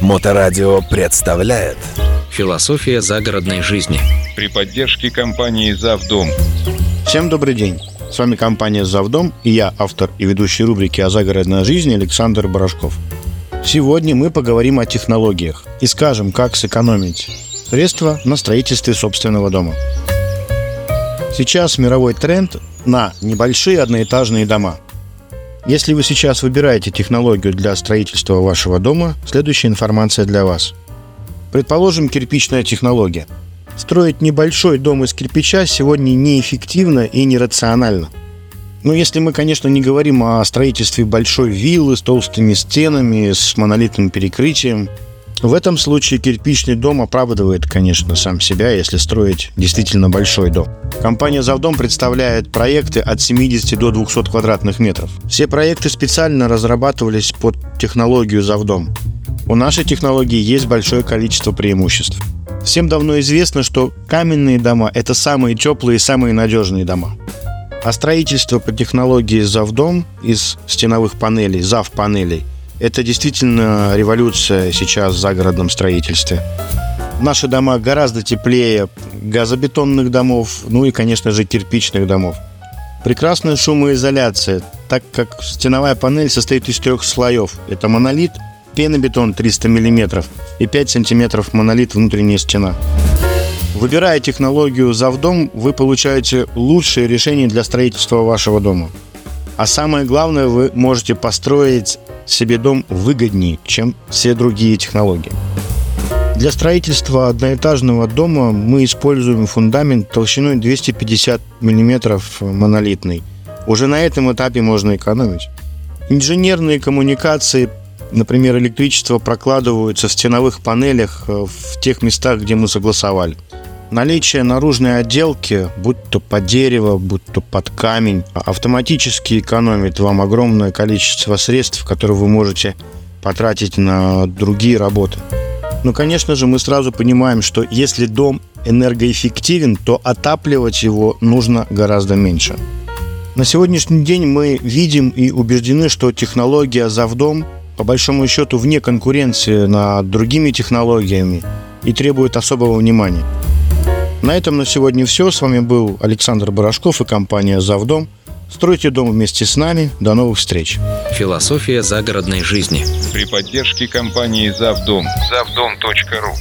Моторадио представляет Философия загородной жизни. при поддержке компании «Завдом». Всем добрый день. С вами компания «Завдом» и я, автор и ведущий рубрики о загородной жизни Александр Барашков. Сегодня мы поговорим о технологиях и скажем, как сэкономить средства на строительстве собственного дома. Сейчас мировой тренд на небольшие одноэтажные дома. Если вы сейчас выбираете технологию для строительства вашего дома, следующая информация для вас. Предположим, кирпичная технология. Строить небольшой дом из кирпича сегодня неэффективно и нерационально. Ну, если мы, конечно, не говорим о строительстве большой виллы с толстыми стенами, с монолитным перекрытием. В этом случае кирпичный дом оправдывает, конечно, сам себя, если строить действительно большой дом. Компания «Завдом» представляет проекты от 70 до 200 квадратных метров. Все проекты специально разрабатывались под технологию «Завдом». У нашей технологии есть большое количество преимуществ. Всем давно известно, что каменные дома – это самые теплые и самые надежные дома. А строительство по технологии «Завдом» из стеновых панелей, ЗАВ-панелей – это действительно революция сейчас в загородном строительстве. Наши дома гораздо теплее газобетонных домов, ну и, конечно же, кирпичных домов. Прекрасная шумоизоляция, так как стеновая панель состоит из трех слоев. Это монолит, пенобетон 300 мм и 5 см монолит внутренняя стена. Выбирая технологию «Завдом», вы получаете лучшее решение для строительства вашего дома. А самое главное, вы можете построить себе дом выгоднее, чем все другие технологии. Для строительства одноэтажного дома мы используем фундамент толщиной 250 мм монолитный. Уже на этом этапе можно экономить. Инженерные коммуникации, например, электричество прокладываются в стеновых панелях э, в тех местах, где мы согласовали. Наличие наружной отделки, будь то под дерево, будь то под камень, автоматически экономит вам огромное количество средств, которые вы можете потратить на другие работы. Ну, конечно же, мы сразу понимаем, что если дом энергоэффективен, то отапливать его нужно гораздо меньше. На сегодняшний день мы видим и убеждены, что технология «Завдом» по большому счету вне конкуренции над другими технологиями и требует особого внимания. На этом на сегодня все. С вами был Александр Барашков и компания «Завдом». Стройте дом вместе с нами. До новых встреч. Философия загородной жизни. При поддержке компании «Завдом». Завдом.ру